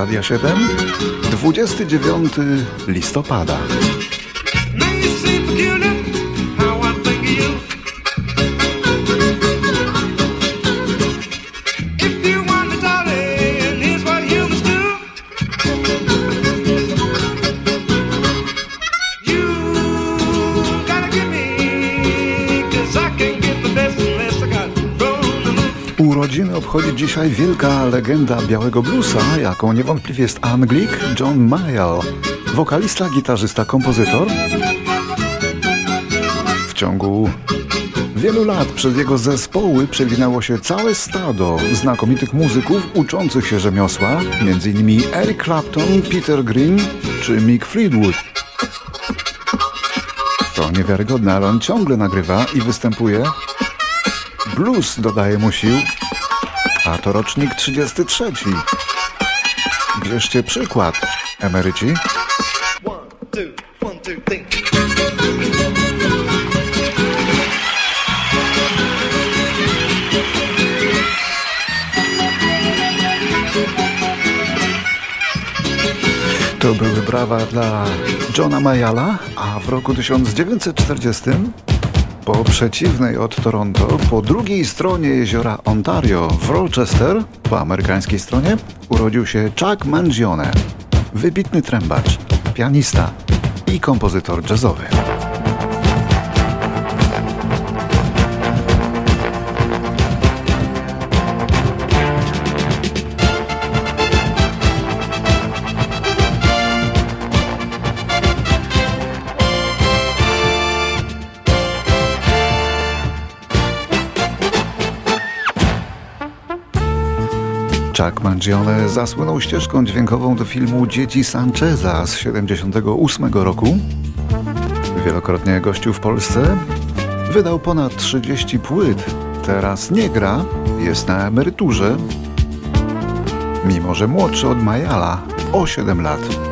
Radia 7 29 listopada Obchodzi dzisiaj wielka legenda białego bluesa, jaką niewątpliwie jest Anglik John Mayall. Wokalista, gitarzysta, kompozytor. W ciągu wielu lat przez jego zespoły przewinęło się całe stado znakomitych muzyków uczących się rzemiosła, m.in. Eric Clapton, Peter Green czy Mick Fleetwood. To niewiarygodne, ale on ciągle nagrywa i występuje Blues dodaje mu sił, to rocznik 33. Bierzcie przykład, emeryci. To były brawa dla Johna Mayala, a w roku 1940 po przeciwnej od Toronto, po drugiej stronie jeziora Ontario w Rochester, po amerykańskiej stronie, urodził się Chuck Mangione, wybitny trębacz, pianista i kompozytor jazzowy. Chuck Mangione zasłynął ścieżką dźwiękową do filmu Dzieci Sancheza z 78 roku. Wielokrotnie gościł w Polsce. Wydał ponad 30 płyt. Teraz nie gra, jest na emeryturze. Mimo, że młodszy od Majala o 7 lat.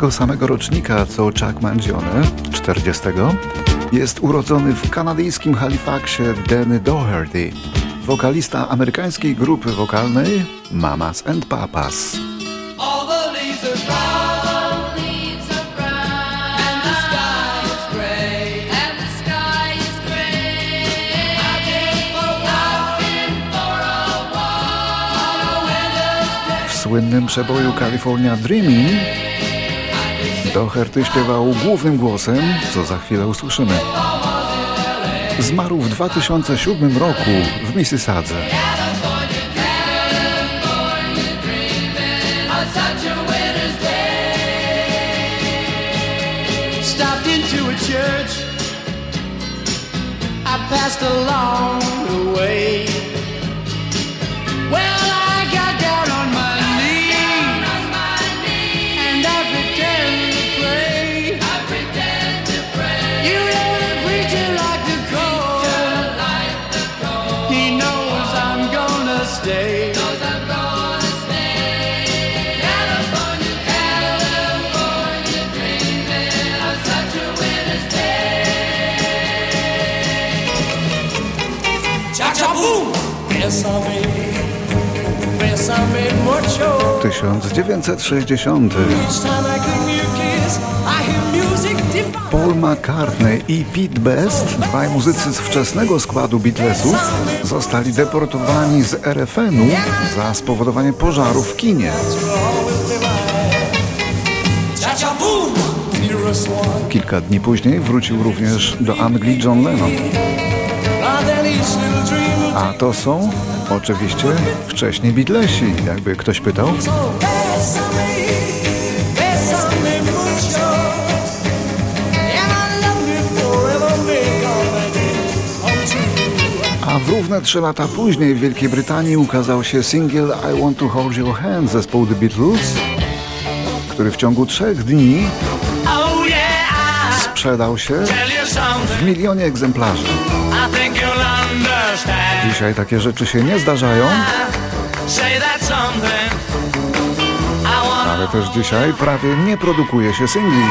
Tego samego rocznika co Chuck Mangione, 40, jest urodzony w kanadyjskim Halifaxie Danny Doherty, wokalista amerykańskiej grupy wokalnej Mamas and Papas. W słynnym przeboju California Dreaming Doherty śpiewał głównym głosem, co za chwilę usłyszymy. Zmarł w 2007 roku w Mississadze. passed along the way. Well, Tysiąc dziewięćset sześćdziesiąty. Paul McCartney i Pete Best, dwaj muzycy z wczesnego składu Beatlesów, zostali deportowani z RFN-u za spowodowanie pożaru w kinie. Kilka dni później wrócił również do Anglii John Lennon. A to są oczywiście wcześniej Beatlesi, jakby ktoś pytał. A w równe trzy lata później w Wielkiej Brytanii ukazał się singiel I Want to Hold Your Hand zespołu The Beatles, który w ciągu trzech dni sprzedał się w milionie egzemplarzy. Dzisiaj takie rzeczy się nie zdarzają. Ale też dzisiaj prawie nie produkuje się singli.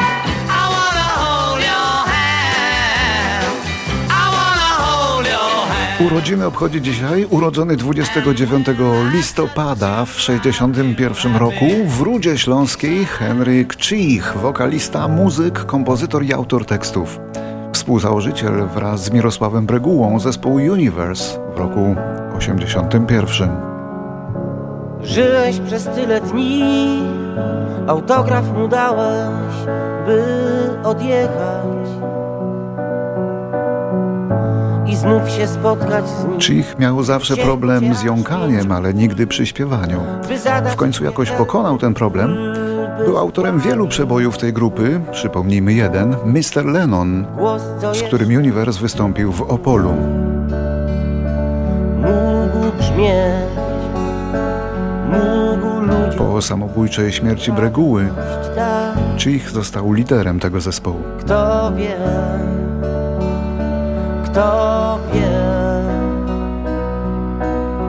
Urodziny obchodzi dzisiaj urodzony 29 listopada w 61 roku w Rudzie Śląskiej Henryk Czich, wokalista, muzyk, kompozytor i autor tekstów. Współzałożyciel wraz z Mirosławem Bregułą zespołu Universe w roku 81. Żyłeś przez tyle dni, autograf mu dałeś, by odjechać i znów się spotkać z nim. Chich miał zawsze problem z jąkaniem, ale nigdy przy śpiewaniu. W końcu jakoś pokonał ten problem. Był autorem wielu przebojów tej grupy, przypomnijmy jeden, Mr. Lennon, z którym Universe wystąpił w Opolu. Mógł brzmieć, Po samobójczej śmierci Breguły, dać. Chich został liderem tego zespołu. Kto wie, kto wie,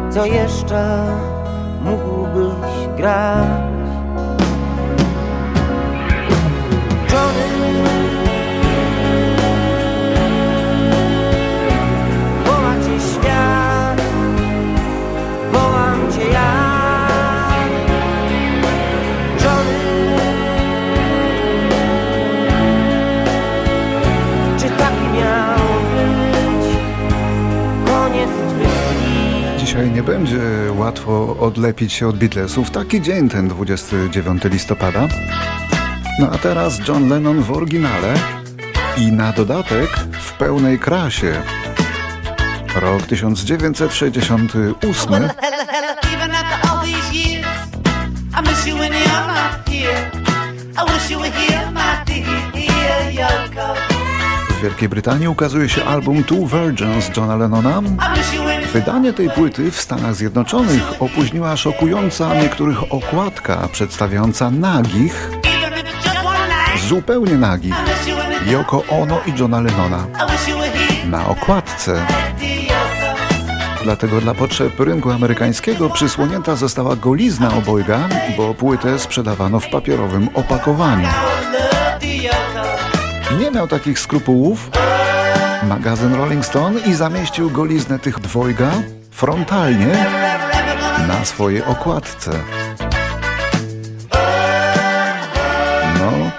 co jeszcze mógłbyś grać. Dzisiaj nie będzie łatwo odlepić się od Beatlesów. Taki dzień ten 29 listopada. No a teraz John Lennon w oryginale i na dodatek w pełnej krasie. Rok 1968. Even after all these years, I miss you when you're not here. I wish you were here, my dear Yoko. W Wielkiej Brytanii ukazuje się album Two Virgins Johna Lennona. Wydanie tej płyty w Stanach Zjednoczonych opóźniła szokująca niektórych okładka przedstawiająca nagich, zupełnie nagich, I miss you when it, Yoko Ono i Johna Lennona na okładce. Dlatego dla potrzeb rynku amerykańskiego przysłonięta została golizna obojga, bo płytę sprzedawano w papierowym opakowaniu. Nie miał takich skrupułów magazyn Rolling Stone i zamieścił goliznę tych dwojga frontalnie na swojej okładce.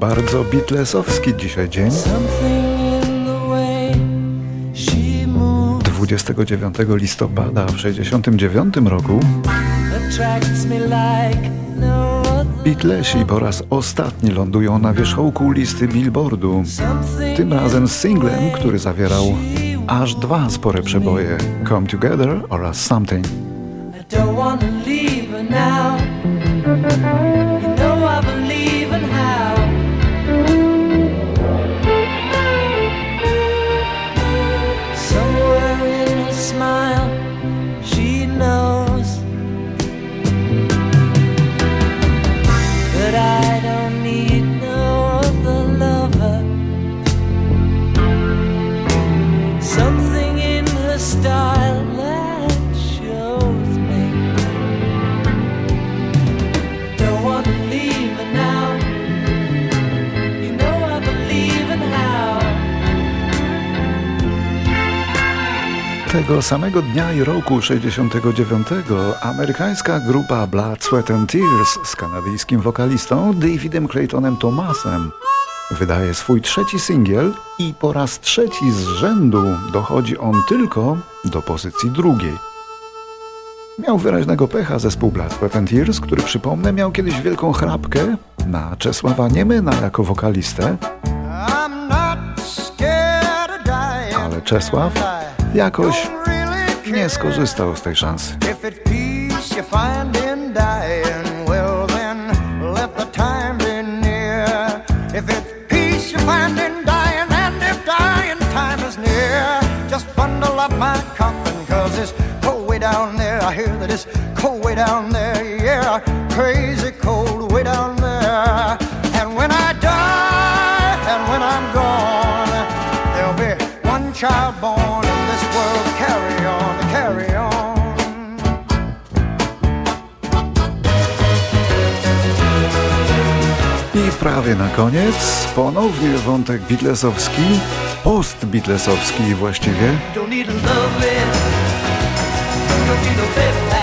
Bardzo Beatlesowski dzisiaj dzień. Something in the way she moves 29 listopada w 69 roku. Beatlesi po raz ostatni lądują na wierzchołku listy Billboardu. Tym razem z singlem, który zawierał aż dwa spore przeboje Come Together oraz Something. I don't wanna leave now. Tego samego dnia i roku 69 amerykańska grupa Blood, Sweat and Tears z kanadyjskim wokalistą Davidem Claytonem Thomasem wydaje swój trzeci singiel i po raz trzeci z rzędu dochodzi on tylko do pozycji drugiej. Miał wyraźnego pecha zespół Blood, Sweat and Tears, który przypomnę miał kiedyś wielką chrapkę na Czesława Niemyna jako wokalistę, ale Czesław jakoś nie skorzystał z tej szansy. Down there, born in this world. Carry on, carry on. I prawie na koniec ponownie wątek Beatlesowski, post-Beatlesowski właściwie. Don't need a lovely. Don't need no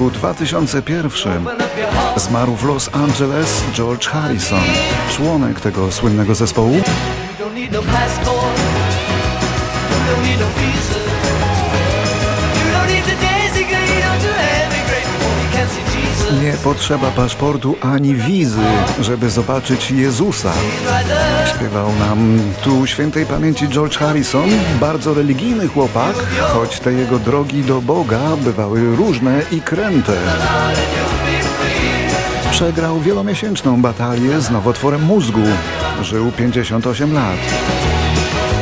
roku 2001 Open up your heart. zmarł w Los Angeles George Harrison, członek tego słynnego zespołu. Nie potrzeba paszportu ani wizy, żeby zobaczyć Jezusa. Śpiewał nam tu świętej pamięci George Harrison, bardzo religijny chłopak, choć te jego drogi do Boga bywały różne i kręte. Przegrał wielomiesięczną batalię z nowotworem mózgu. Żył 58 lat.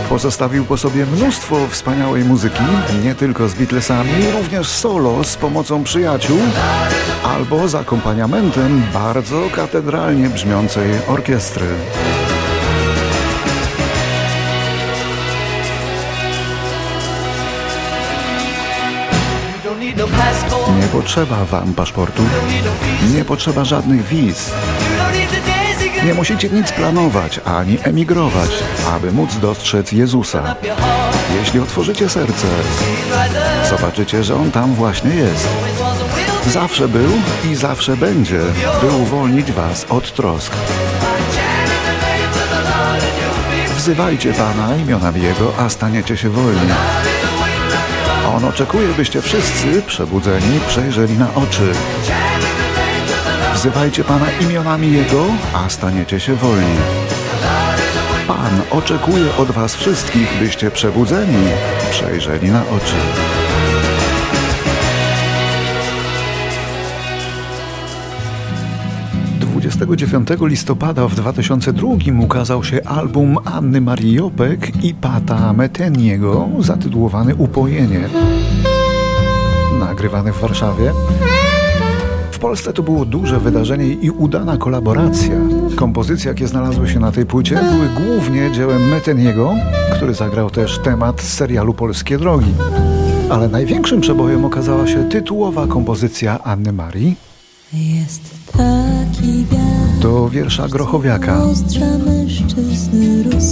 Pozostawił po sobie mnóstwo wspaniałej muzyki, nie tylko z Beatlesami, również solo z pomocą przyjaciół albo z akompaniamentem bardzo katedralnie brzmiącej orkiestry. Nie potrzeba wam paszportu, nie potrzeba żadnych wiz. Nie musicie nic planować ani emigrować, aby móc dostrzec Jezusa. Jeśli otworzycie serce, zobaczycie, że On tam właśnie jest. Zawsze był i zawsze będzie, by uwolnić was od trosk. Wzywajcie Pana imionami Jego, a staniecie się wolni. On oczekuje, byście wszyscy, przebudzeni, przejrzeli na oczy. Wzywajcie Pana imionami Jego, a staniecie się wolni. Pan oczekuje od was wszystkich, byście przebudzeni, przejrzeli na oczy. Dwudziestego 29 listopada w 2002 ukazał się album Anny Marii Jopek i Pata Meteniego zatytułowany Upojenie. Nagrywany w Warszawie. W Polsce to było duże wydarzenie i udana kolaboracja. Kompozycje, jakie znalazły się na tej płycie, były głównie dziełem Meteniego, który zagrał też temat z serialu Polskie Drogi. Ale największym przebojem okazała się tytułowa kompozycja Anny Marii Jest taki wiatr, do wiersza Grochowiaka.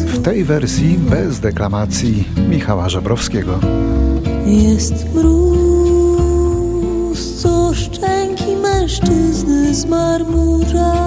W tej wersji bez deklamacji Michała Żebrowskiego. Jest mróz, co szczęki mężczyzny this marmura.